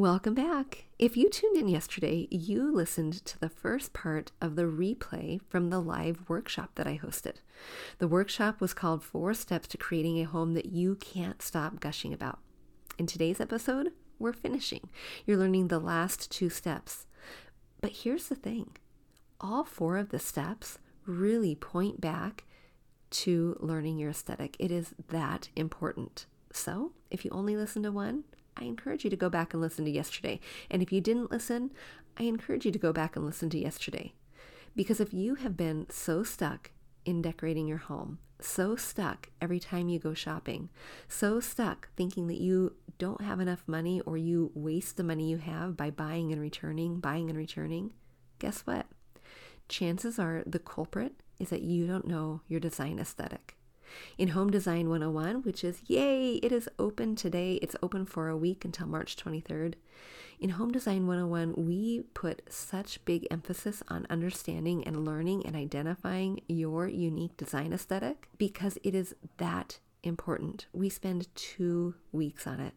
Welcome back. If you tuned in yesterday, you listened to the first part of the replay from the live workshop that I hosted. The workshop was called Four Steps to Creating a Home That You Can't Stop Gushing About. In today's episode, we're finishing. You're learning the last two steps. But here's the thing all four of the steps really point back to learning your aesthetic. It is that important. So, if you only listen to one, I encourage you to go back and listen to yesterday. And if you didn't listen, I encourage you to go back and listen to yesterday. Because if you have been so stuck in decorating your home, so stuck every time you go shopping, so stuck thinking that you don't have enough money or you waste the money you have by buying and returning, buying and returning, guess what? Chances are the culprit is that you don't know your design aesthetic. In Home Design 101, which is yay, it is open today. It's open for a week until March 23rd. In Home Design 101, we put such big emphasis on understanding and learning and identifying your unique design aesthetic because it is that important. We spend two weeks on it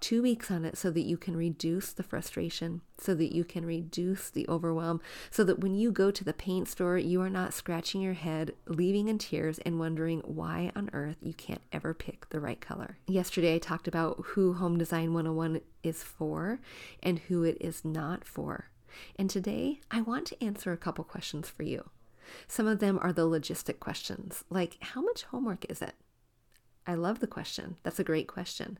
two weeks on it so that you can reduce the frustration, so that you can reduce the overwhelm, so that when you go to the paint store, you are not scratching your head, leaving in tears, and wondering why on earth you can't ever pick the right color. Yesterday, I talked about who Home Design 101 is for and who it is not for. And today, I want to answer a couple questions for you. Some of them are the logistic questions, like how much homework is it? I love the question. That's a great question.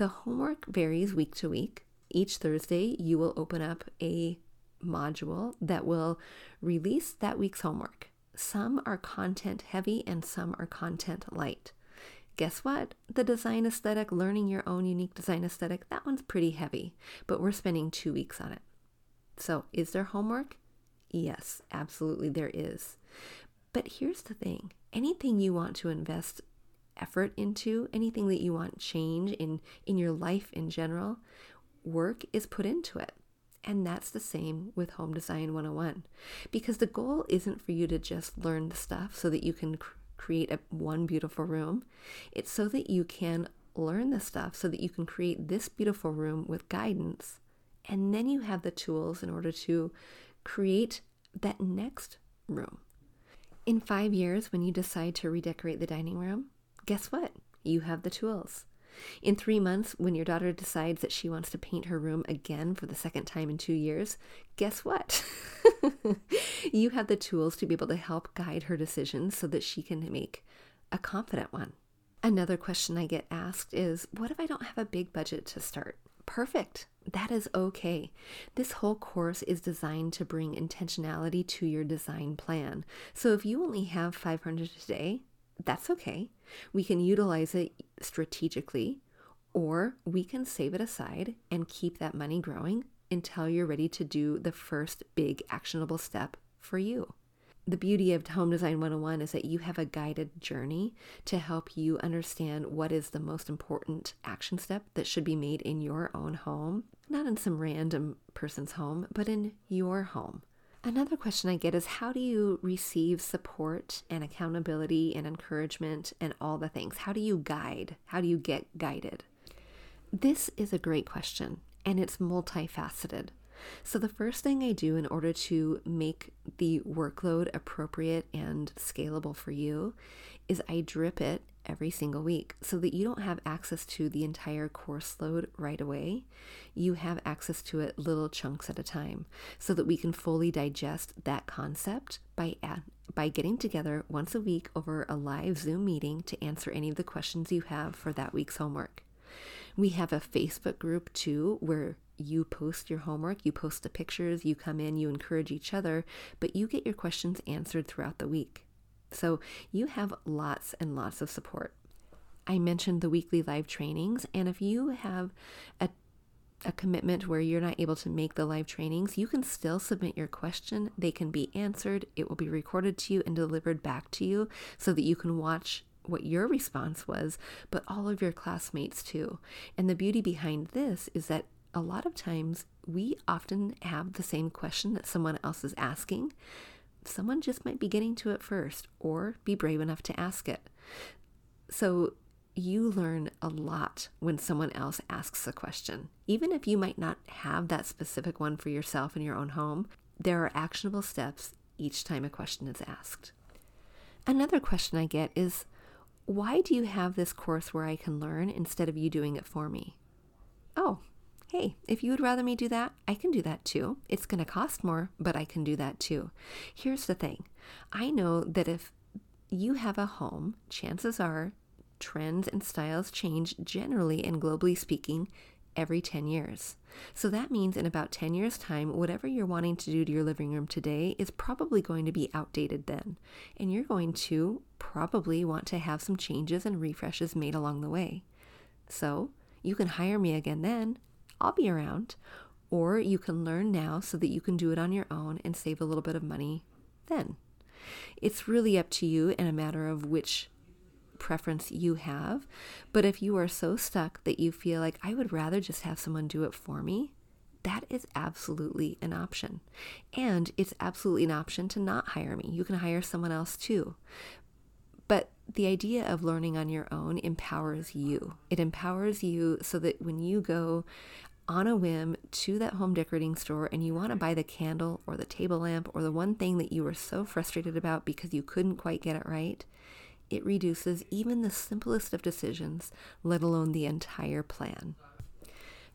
The homework varies week to week. Each Thursday, you will open up a module that will release that week's homework. Some are content heavy and some are content light. Guess what? The design aesthetic, learning your own unique design aesthetic, that one's pretty heavy, but we're spending two weeks on it. So, is there homework? Yes, absolutely, there is. But here's the thing anything you want to invest effort into, anything that you want change in in your life in general, work is put into it. And that's the same with Home Design 101. Because the goal isn't for you to just learn the stuff so that you can cr- create a, one beautiful room. It's so that you can learn the stuff so that you can create this beautiful room with guidance. And then you have the tools in order to create that next room. In five years, when you decide to redecorate the dining room, guess what? You have the tools. In three months, when your daughter decides that she wants to paint her room again for the second time in two years, guess what? you have the tools to be able to help guide her decisions so that she can make a confident one. Another question I get asked is What if I don't have a big budget to start? Perfect. That is okay. This whole course is designed to bring intentionality to your design plan. So if you only have 500 today, that's okay. We can utilize it strategically, or we can save it aside and keep that money growing until you're ready to do the first big actionable step for you. The beauty of Home Design 101 is that you have a guided journey to help you understand what is the most important action step that should be made in your own home, not in some random person's home, but in your home. Another question I get is how do you receive support and accountability and encouragement and all the things? How do you guide? How do you get guided? This is a great question and it's multifaceted. So, the first thing I do in order to make the workload appropriate and scalable for you is I drip it every single week so that you don't have access to the entire course load right away. You have access to it little chunks at a time so that we can fully digest that concept by ad- by getting together once a week over a live Zoom meeting to answer any of the questions you have for that week's homework. We have a Facebook group too where you post your homework, you post the pictures, you come in, you encourage each other, but you get your questions answered throughout the week. So you have lots and lots of support. I mentioned the weekly live trainings, and if you have a a commitment where you're not able to make the live trainings, you can still submit your question. They can be answered. It will be recorded to you and delivered back to you so that you can watch what your response was, but all of your classmates too. And the beauty behind this is that a lot of times we often have the same question that someone else is asking, someone just might be getting to it first or be brave enough to ask it. So you learn a lot when someone else asks a question. Even if you might not have that specific one for yourself in your own home, there are actionable steps each time a question is asked. Another question I get is why do you have this course where I can learn instead of you doing it for me? Oh, hey, if you would rather me do that, I can do that too. It's going to cost more, but I can do that too. Here's the thing I know that if you have a home, chances are trends and styles change generally and globally speaking every 10 years. So that means in about 10 years' time, whatever you're wanting to do to your living room today is probably going to be outdated then. And you're going to probably want to have some changes and refreshes made along the way. So you can hire me again then. I'll be around. Or you can learn now so that you can do it on your own and save a little bit of money then. It's really up to you and a matter of which preference you have. But if you are so stuck that you feel like I would rather just have someone do it for me, that is absolutely an option. And it's absolutely an option to not hire me. You can hire someone else too. But the idea of learning on your own empowers you. It empowers you so that when you go on a whim to that home decorating store and you want to buy the candle or the table lamp or the one thing that you were so frustrated about because you couldn't quite get it right, it reduces even the simplest of decisions, let alone the entire plan.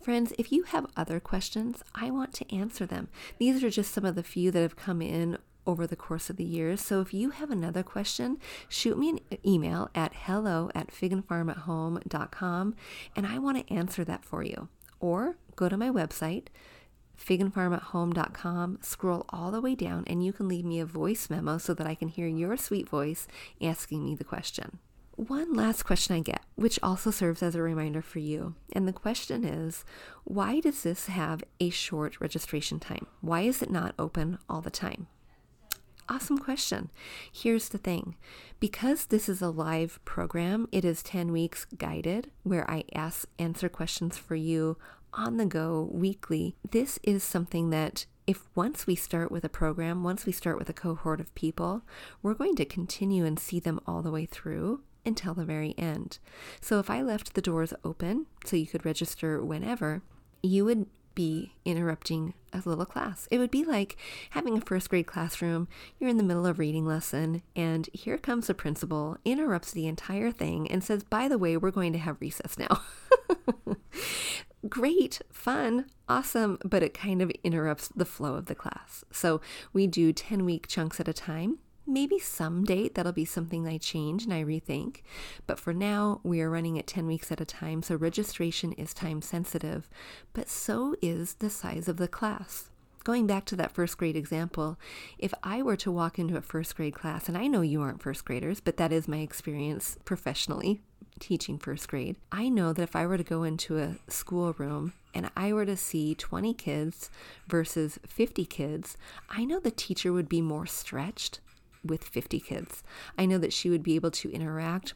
Friends, if you have other questions, I want to answer them. These are just some of the few that have come in over the course of the years. So if you have another question, shoot me an email at hello at figandfarmathome.com and I want to answer that for you. Or go to my website, figandfarmathome.com, scroll all the way down, and you can leave me a voice memo so that I can hear your sweet voice asking me the question. One last question I get, which also serves as a reminder for you, and the question is why does this have a short registration time? Why is it not open all the time? Awesome question. Here's the thing because this is a live program, it is 10 weeks guided where I ask answer questions for you on the go weekly. This is something that if once we start with a program, once we start with a cohort of people, we're going to continue and see them all the way through until the very end. So if I left the doors open so you could register whenever, you would be interrupting a little class. It would be like having a first grade classroom. You're in the middle of reading lesson, and here comes the principal, interrupts the entire thing, and says, By the way, we're going to have recess now. Great, fun, awesome, but it kind of interrupts the flow of the class. So we do 10 week chunks at a time. Maybe someday that'll be something I change and I rethink. But for now, we are running at 10 weeks at a time, so registration is time sensitive, but so is the size of the class. Going back to that first grade example, if I were to walk into a first grade class, and I know you aren't first graders, but that is my experience professionally teaching first grade, I know that if I were to go into a schoolroom and I were to see 20 kids versus 50 kids, I know the teacher would be more stretched with 50 kids. I know that she would be able to interact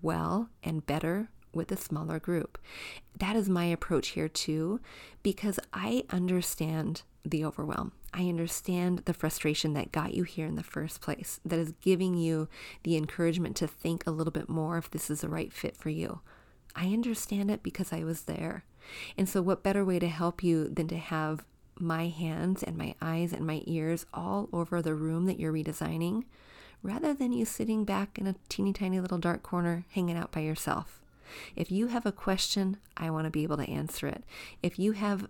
well and better with a smaller group. That is my approach here too, because I understand the overwhelm. I understand the frustration that got you here in the first place, that is giving you the encouragement to think a little bit more if this is the right fit for you. I understand it because I was there. And so, what better way to help you than to have my hands and my eyes and my ears all over the room that you're redesigning rather than you sitting back in a teeny tiny little dark corner hanging out by yourself. If you have a question, I want to be able to answer it. If you have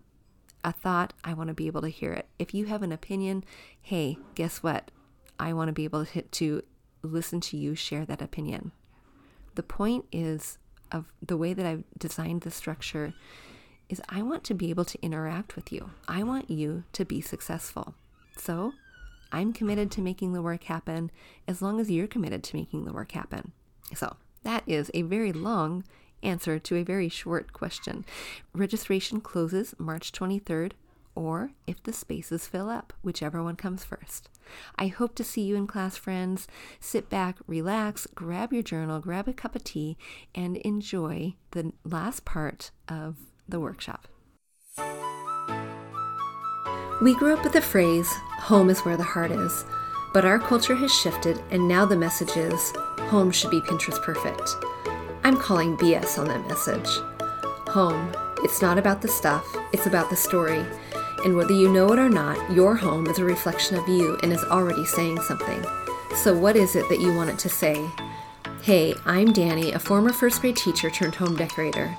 a thought, I want to be able to hear it. If you have an opinion, hey, guess what? I want to be able to, to listen to you share that opinion. The point is of the way that I've designed the structure is I want to be able to interact with you. I want you to be successful. So I'm committed to making the work happen as long as you're committed to making the work happen. So that is a very long answer to a very short question. Registration closes March 23rd, or if the spaces fill up, whichever one comes first. I hope to see you in class, friends. Sit back, relax, grab your journal, grab a cup of tea, and enjoy the last part of the workshop. We grew up with the phrase, home is where the heart is, but our culture has shifted and now the message is, home should be Pinterest perfect. I'm calling BS on that message. Home, it's not about the stuff, it's about the story. And whether you know it or not, your home is a reflection of you and is already saying something. So, what is it that you want it to say? Hey, I'm Dani, a former first grade teacher turned home decorator.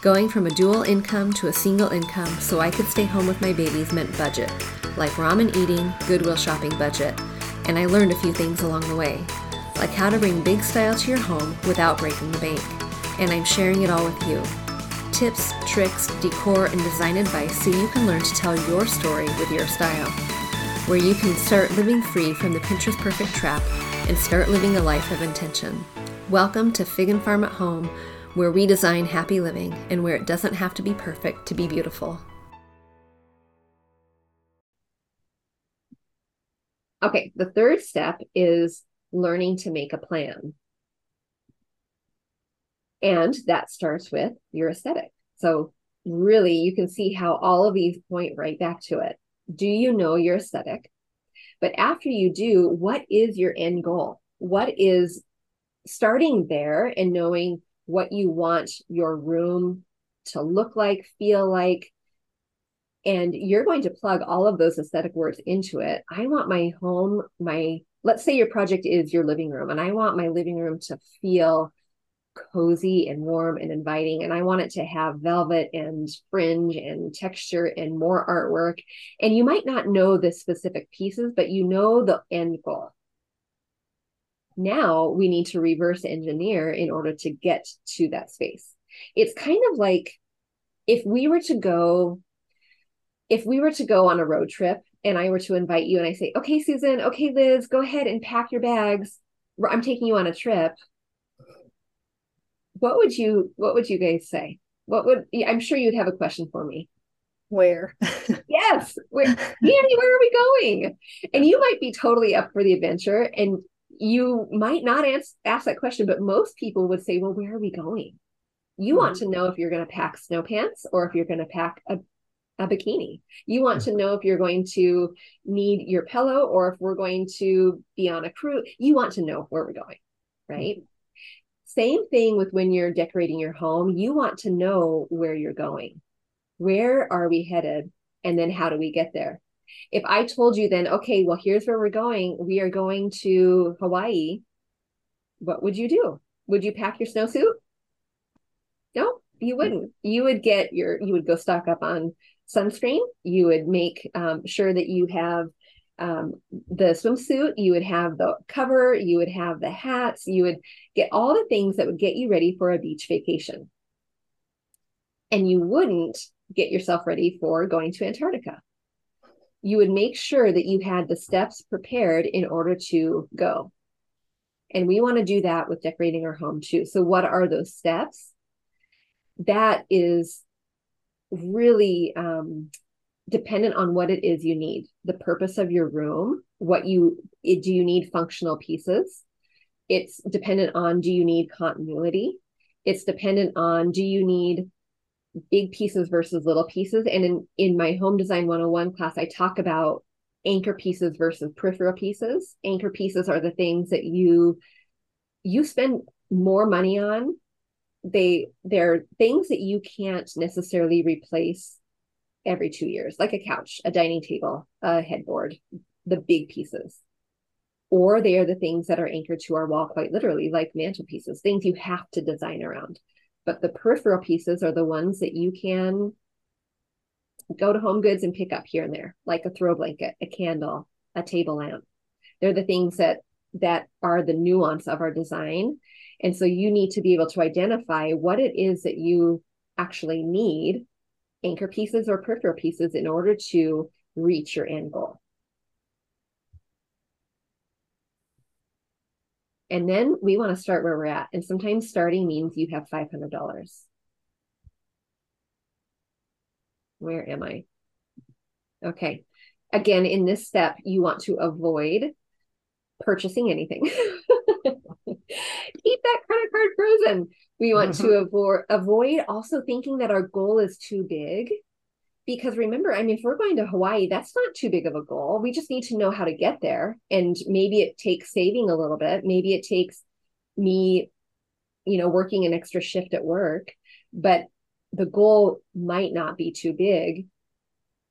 Going from a dual income to a single income so I could stay home with my babies meant budget, like ramen eating, Goodwill shopping budget. And I learned a few things along the way, like how to bring big style to your home without breaking the bank. And I'm sharing it all with you. Tips, tricks, decor, and design advice so you can learn to tell your story with your style. Where you can start living free from the Pinterest perfect trap and start living a life of intention. Welcome to Fig and Farm at Home where we design happy living and where it doesn't have to be perfect to be beautiful. Okay, the third step is learning to make a plan. And that starts with your aesthetic. So, really, you can see how all of these point right back to it. Do you know your aesthetic? But after you do, what is your end goal? What is starting there and knowing what you want your room to look like, feel like. And you're going to plug all of those aesthetic words into it. I want my home, my, let's say your project is your living room, and I want my living room to feel cozy and warm and inviting. And I want it to have velvet and fringe and texture and more artwork. And you might not know the specific pieces, but you know the end goal. Now we need to reverse engineer in order to get to that space. It's kind of like if we were to go, if we were to go on a road trip and I were to invite you and I say, okay, Susan, okay, Liz, go ahead and pack your bags. I'm taking you on a trip. What would you, what would you guys say? What would, I'm sure you'd have a question for me where yes where Annie, where are we going and you might be totally up for the adventure and you might not ask, ask that question, but most people would say, well, where are we going? You want hmm. to know if you're going to pack snow pants or if you're going to pack a, a bikini. You want to know if you're going to need your pillow or if we're going to be on a cruise. You want to know where we're going, right? Mm-hmm. Same thing with when you're decorating your home. You want to know where you're going. Where are we headed? And then how do we get there? If I told you then, okay, well, here's where we're going, we are going to Hawaii, what would you do? Would you pack your snowsuit? No, you wouldn't. You would get your, you would go stock up on sunscreen. You would make um, sure that you have um, the swimsuit, you would have the cover, you would have the hats, you would get all the things that would get you ready for a beach vacation. And you wouldn't get yourself ready for going to Antarctica you would make sure that you had the steps prepared in order to go. And we want to do that with decorating our home too. So, what are those steps? That is really um, dependent on what it is you need, the purpose of your room, what you do you need functional pieces? It's dependent on do you need continuity? It's dependent on do you need big pieces versus little pieces. And in, in my home design 101 class, I talk about anchor pieces versus peripheral pieces. Anchor pieces are the things that you you spend more money on. They they're things that you can't necessarily replace every two years, like a couch, a dining table, a headboard, the big pieces. Or they are the things that are anchored to our wall quite literally, like mantelpieces, things you have to design around. But the peripheral pieces are the ones that you can go to home goods and pick up here and there, like a throw blanket, a candle, a table lamp. They're the things that that are the nuance of our design. And so you need to be able to identify what it is that you actually need, anchor pieces or peripheral pieces, in order to reach your end goal. And then we want to start where we're at. And sometimes starting means you have $500. Where am I? Okay. Again, in this step, you want to avoid purchasing anything. Keep that credit card frozen. We want to avoid avoid also thinking that our goal is too big because remember, I mean, if we're going to Hawaii, that's not too big of a goal. We just need to know how to get there. And maybe it takes saving a little bit. Maybe it takes me you know, working an extra shift at work, but the goal might not be too big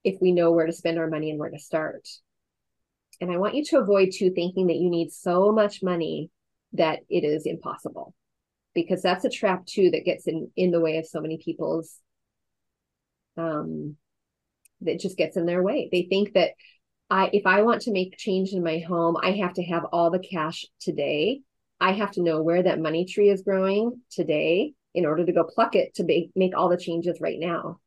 if we know where to spend our money and where to start. And I want you to avoid too thinking that you need so much money that it is impossible because that's a trap too that gets in in the way of so many people's um that just gets in their way. They think that I if I want to make change in my home, I have to have all the cash today. I have to know where that money tree is growing today in order to go pluck it to make, make all the changes right now.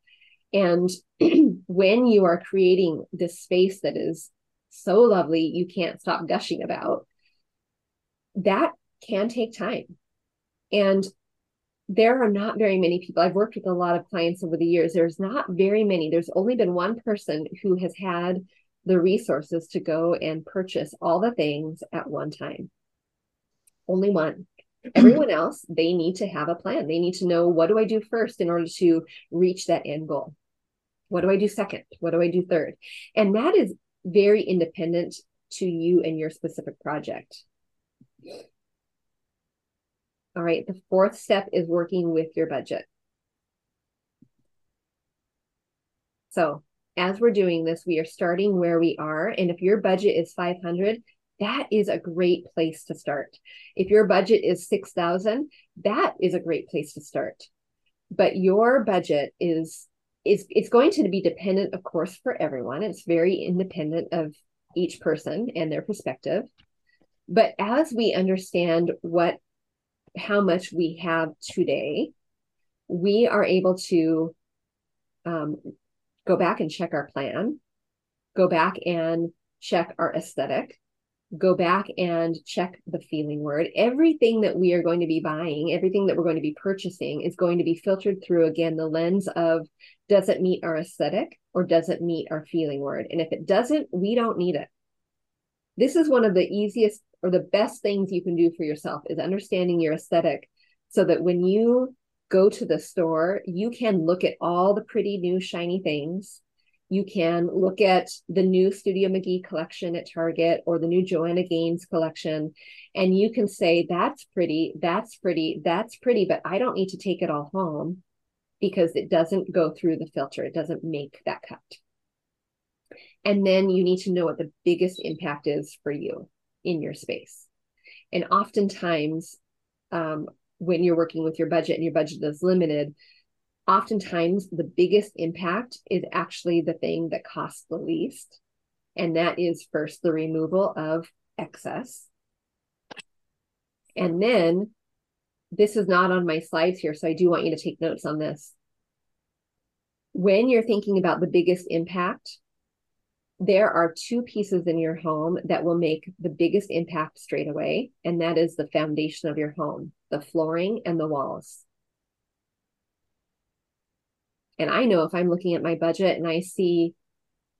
And when you are creating this space that is so lovely, you can't stop gushing about, that can take time. And there are not very many people. I've worked with a lot of clients over the years. There's not very many. There's only been one person who has had the resources to go and purchase all the things at one time. Only one. Everyone else, they need to have a plan. They need to know what do I do first in order to reach that end goal? What do I do second? What do I do third? And that is very independent to you and your specific project. All right, the fourth step is working with your budget. So as we're doing this, we are starting where we are. And if your budget is 500, that is a great place to start. If your budget is 6,000, that is a great place to start. But your budget is is it's going to be dependent of course for everyone. It's very independent of each person and their perspective. But as we understand what how much we have today, we are able to um, go back and check our plan, go back and check our aesthetic, go back and check the feeling word. Everything that we are going to be buying, everything that we're going to be purchasing is going to be filtered through again the lens of does it meet our aesthetic or does it meet our feeling word? And if it doesn't, we don't need it. This is one of the easiest or the best things you can do for yourself is understanding your aesthetic so that when you go to the store, you can look at all the pretty new shiny things. You can look at the new Studio McGee collection at Target or the new Joanna Gaines collection, and you can say, That's pretty, that's pretty, that's pretty, but I don't need to take it all home because it doesn't go through the filter. It doesn't make that cut. And then you need to know what the biggest impact is for you in your space. And oftentimes, um, when you're working with your budget and your budget is limited, oftentimes the biggest impact is actually the thing that costs the least. And that is first the removal of excess. And then this is not on my slides here, so I do want you to take notes on this. When you're thinking about the biggest impact, there are two pieces in your home that will make the biggest impact straight away, and that is the foundation of your home, the flooring and the walls. And I know if I'm looking at my budget and I see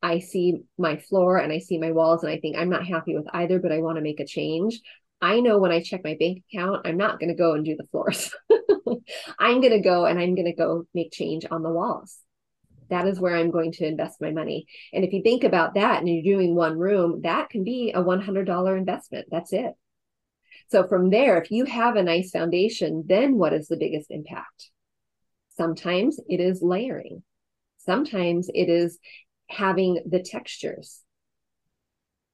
I see my floor and I see my walls and I think I'm not happy with either, but I want to make a change. I know when I check my bank account, I'm not going to go and do the floors. I'm going to go and I'm going to go make change on the walls that is where I'm going to invest my money. And if you think about that and you're doing one room, that can be a $100 investment. That's it. So from there, if you have a nice foundation, then what is the biggest impact? Sometimes it is layering. Sometimes it is having the textures.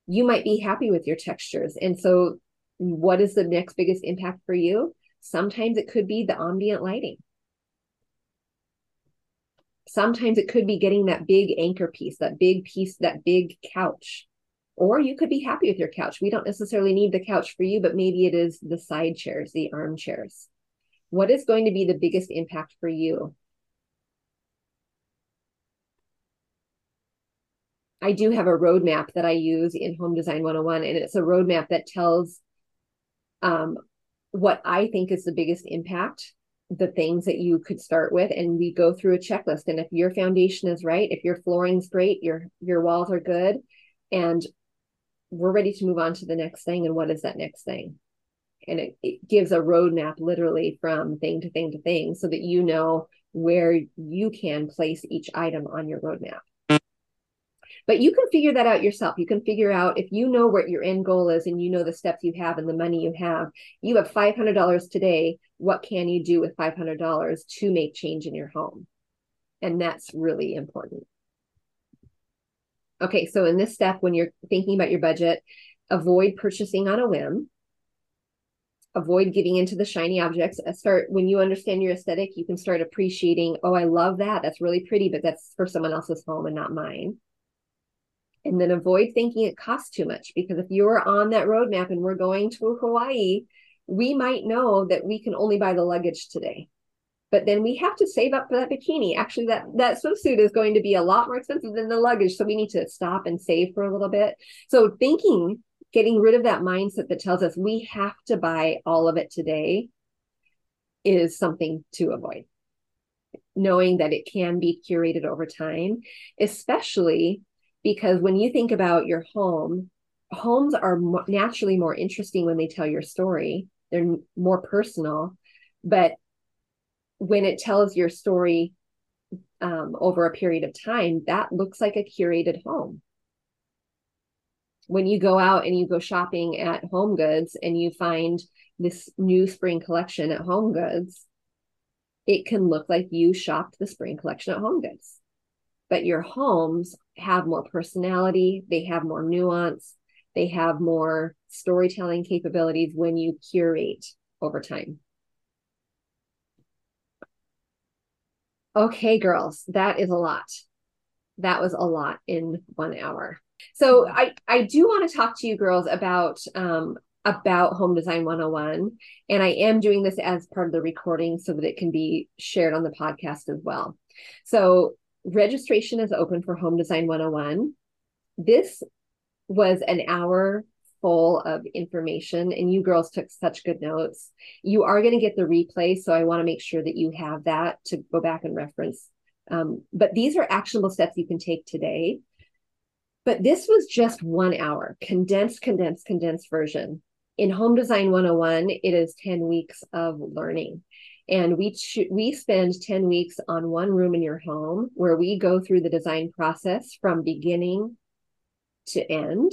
You might be happy with your textures. And so, what is the next biggest impact for you? Sometimes it could be the ambient lighting sometimes it could be getting that big anchor piece, that big piece, that big couch. Or you could be happy with your couch. We don't necessarily need the couch for you, but maybe it is the side chairs, the armchairs. What is going to be the biggest impact for you? I do have a roadmap that I use in Home Design 101, and it's a roadmap that tells um, what I think is the biggest impact the things that you could start with and we go through a checklist and if your foundation is right if your flooring's great your your walls are good and we're ready to move on to the next thing and what is that next thing and it, it gives a roadmap literally from thing to thing to thing so that you know where you can place each item on your roadmap but you can figure that out yourself. You can figure out if you know what your end goal is and you know the steps you have and the money you have. You have $500 today. What can you do with $500 to make change in your home? And that's really important. Okay, so in this step, when you're thinking about your budget, avoid purchasing on a whim. Avoid getting into the shiny objects. Uh, start when you understand your aesthetic, you can start appreciating, oh, I love that. That's really pretty, but that's for someone else's home and not mine. And then avoid thinking it costs too much because if you're on that roadmap and we're going to Hawaii, we might know that we can only buy the luggage today. But then we have to save up for that bikini. Actually that that swimsuit is going to be a lot more expensive than the luggage so we need to stop and save for a little bit. So thinking getting rid of that mindset that tells us we have to buy all of it today is something to avoid. Knowing that it can be curated over time especially because when you think about your home homes are naturally more interesting when they tell your story they're more personal but when it tells your story um, over a period of time that looks like a curated home. When you go out and you go shopping at home goods and you find this new spring collection at home goods it can look like you shopped the spring collection at home goods. But your homes have more personality they have more nuance they have more storytelling capabilities when you curate over time. Okay, girls, that is a lot. That was a lot in one hour. So I I do want to talk to you girls about um about home design 101 and I am doing this as part of the recording so that it can be shared on the podcast as well. So registration is open for home design 101. This was an hour full of information and you girls took such good notes. You are going to get the replay, so I want to make sure that you have that to go back and reference. Um, but these are actionable steps you can take today. But this was just one hour, condensed, condensed, condensed version. In Home Design 101, it is 10 weeks of learning. And we ch- we spend 10 weeks on one room in your home where we go through the design process from beginning to end.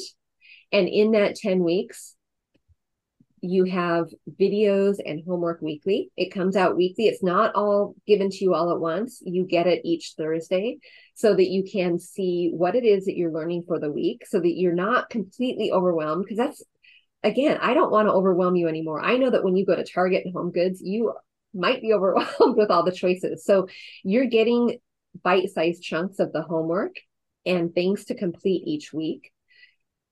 And in that 10 weeks, you have videos and homework weekly. It comes out weekly. It's not all given to you all at once. You get it each Thursday so that you can see what it is that you're learning for the week so that you're not completely overwhelmed. Because that's, again, I don't want to overwhelm you anymore. I know that when you go to Target and Home Goods, you might be overwhelmed with all the choices. So you're getting bite sized chunks of the homework and things to complete each week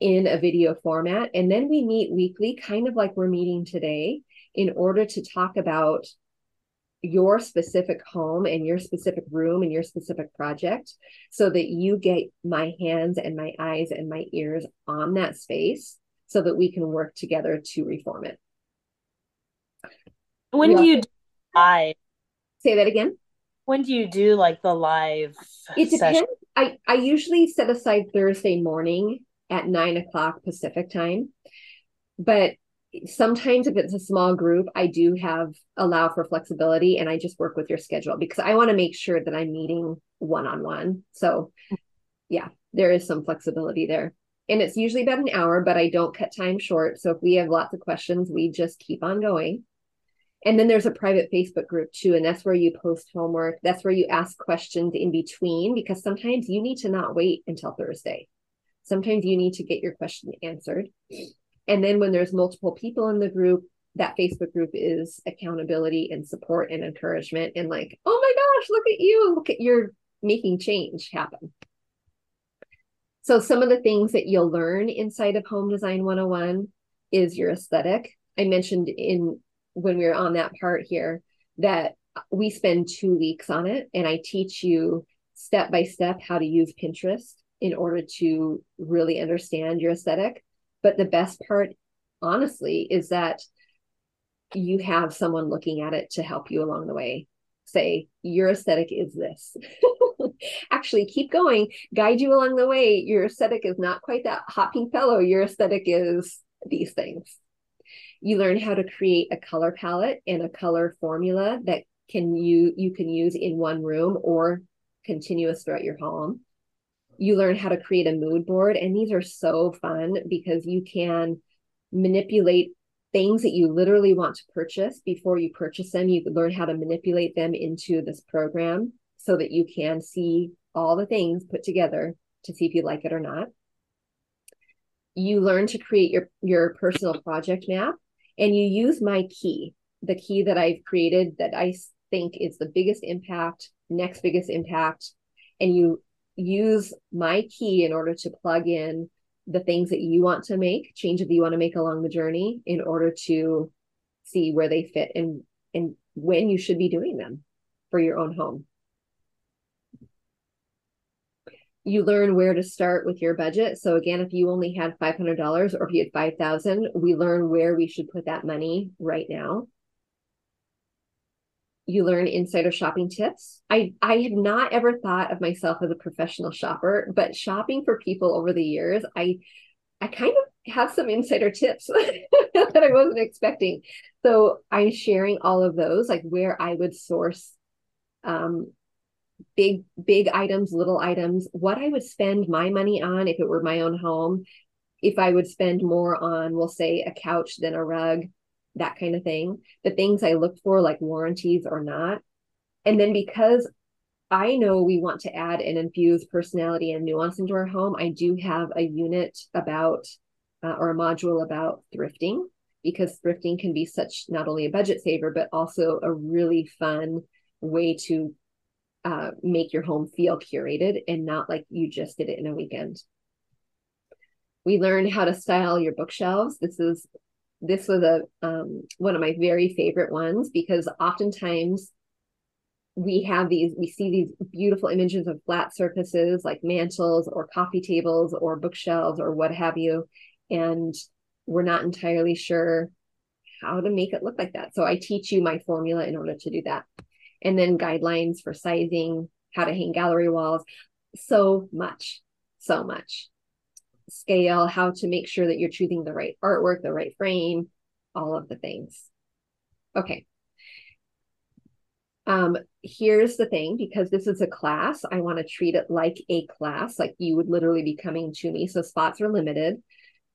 in a video format. And then we meet weekly, kind of like we're meeting today, in order to talk about your specific home and your specific room and your specific project so that you get my hands and my eyes and my ears on that space so that we can work together to reform it. When we do you do live? Say that again. When do you do like the live? It depends. Session? I, I usually set aside Thursday morning at nine o'clock Pacific time. But sometimes if it's a small group, I do have allow for flexibility and I just work with your schedule because I want to make sure that I'm meeting one on one. So yeah, there is some flexibility there. And it's usually about an hour, but I don't cut time short. So if we have lots of questions, we just keep on going. And then there's a private Facebook group too. And that's where you post homework. That's where you ask questions in between because sometimes you need to not wait until Thursday. Sometimes you need to get your question answered. And then when there's multiple people in the group, that Facebook group is accountability and support and encouragement and like, oh my gosh, look at you. Look at you're making change happen. So some of the things that you'll learn inside of Home Design 101 is your aesthetic. I mentioned in when we were on that part here that we spend two weeks on it and I teach you step by step how to use Pinterest in order to really understand your aesthetic. But the best part, honestly, is that you have someone looking at it to help you along the way. Say, your aesthetic is this. Actually, keep going, guide you along the way. Your aesthetic is not quite that hot pink pillow. Your aesthetic is these things. You learn how to create a color palette and a color formula that can you you can use in one room or continuous throughout your home. You learn how to create a mood board and these are so fun because you can manipulate things that you literally want to purchase before you purchase them. You learn how to manipulate them into this program so that you can see all the things put together to see if you like it or not. You learn to create your, your personal project map and you use my key, the key that I've created that I think is the biggest impact, next biggest impact. And you use my key in order to plug in the things that you want to make, changes that you want to make along the journey in order to see where they fit and and when you should be doing them for your own home. You learn where to start with your budget. So again, if you only had $500 or if you had 5000, we learn where we should put that money right now you learn insider shopping tips. I I had not ever thought of myself as a professional shopper, but shopping for people over the years, I I kind of have some insider tips that I wasn't expecting. So I'm sharing all of those, like where I would source um big big items, little items, what I would spend my money on if it were my own home, if I would spend more on, we'll say, a couch than a rug, that kind of thing, the things I look for, like warranties or not. And then because I know we want to add and infuse personality and nuance into our home, I do have a unit about uh, or a module about thrifting because thrifting can be such not only a budget saver, but also a really fun way to uh, make your home feel curated and not like you just did it in a weekend. We learn how to style your bookshelves. This is this was a um, one of my very favorite ones because oftentimes we have these we see these beautiful images of flat surfaces like mantles or coffee tables or bookshelves or what have you and we're not entirely sure how to make it look like that so i teach you my formula in order to do that and then guidelines for sizing how to hang gallery walls so much so much scale, how to make sure that you're choosing the right artwork, the right frame, all of the things. Okay. Um, here's the thing because this is a class, I want to treat it like a class, like you would literally be coming to me. So spots are limited.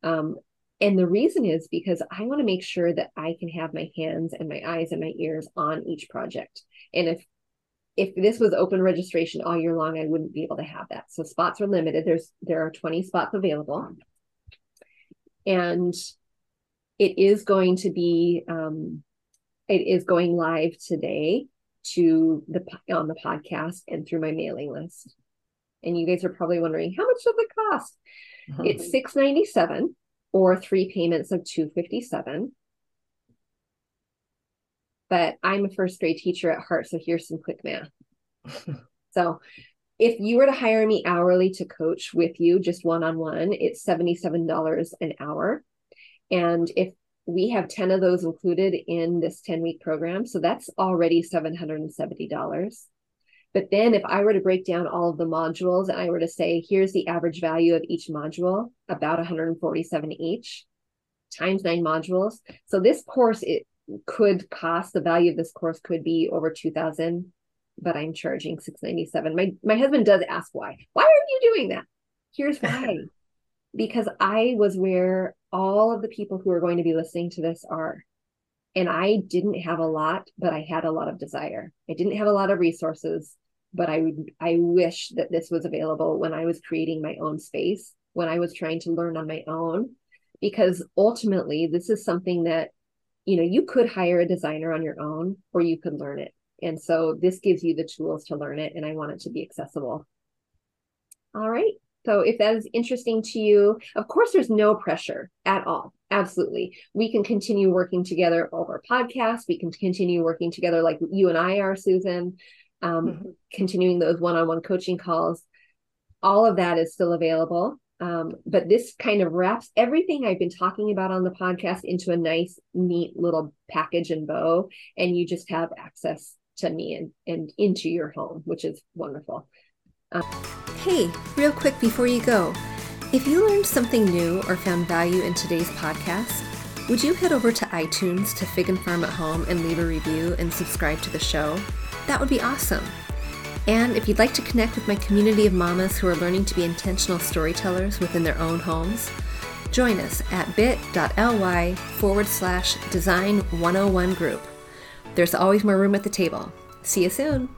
Um, and the reason is because I want to make sure that I can have my hands and my eyes and my ears on each project. And if if this was open registration all year long, I wouldn't be able to have that. So spots are limited. There's there are 20 spots available. And it is going to be um, it is going live today to the on the podcast and through my mailing list. And you guys are probably wondering how much does it cost? Mm-hmm. It's 697 or three payments of 257 but I'm a first grade teacher at heart. So here's some quick math. so if you were to hire me hourly to coach with you, just one on one, it's $77 an hour. And if we have 10 of those included in this 10 week program, so that's already $770. But then if I were to break down all of the modules and I were to say, here's the average value of each module, about 147 each, times nine modules. So this course, it could cost the value of this course could be over 2000 but i'm charging 697 my my husband does ask why. Why are you doing that? Here's why. Because i was where all of the people who are going to be listening to this are. And i didn't have a lot but i had a lot of desire. I didn't have a lot of resources but i would i wish that this was available when i was creating my own space when i was trying to learn on my own. Because ultimately this is something that you know you could hire a designer on your own or you could learn it. And so this gives you the tools to learn it and i want it to be accessible. All right. So if that is interesting to you of course there's no pressure at all. Absolutely. We can continue working together over podcasts. We can continue working together like you and i are susan um, mm-hmm. continuing those one-on-one coaching calls. All of that is still available um, but this kind of wraps everything I've been talking about on the podcast into a nice, neat little package and bow, and you just have access to me and, and into your home, which is wonderful. Um, hey, real quick before you go, if you learned something new or found value in today's podcast, would you head over to iTunes to Fig and Farm at Home and leave a review and subscribe to the show? That would be awesome. And if you'd like to connect with my community of mamas who are learning to be intentional storytellers within their own homes, join us at bit.ly forward slash design 101 group. There's always more room at the table. See you soon!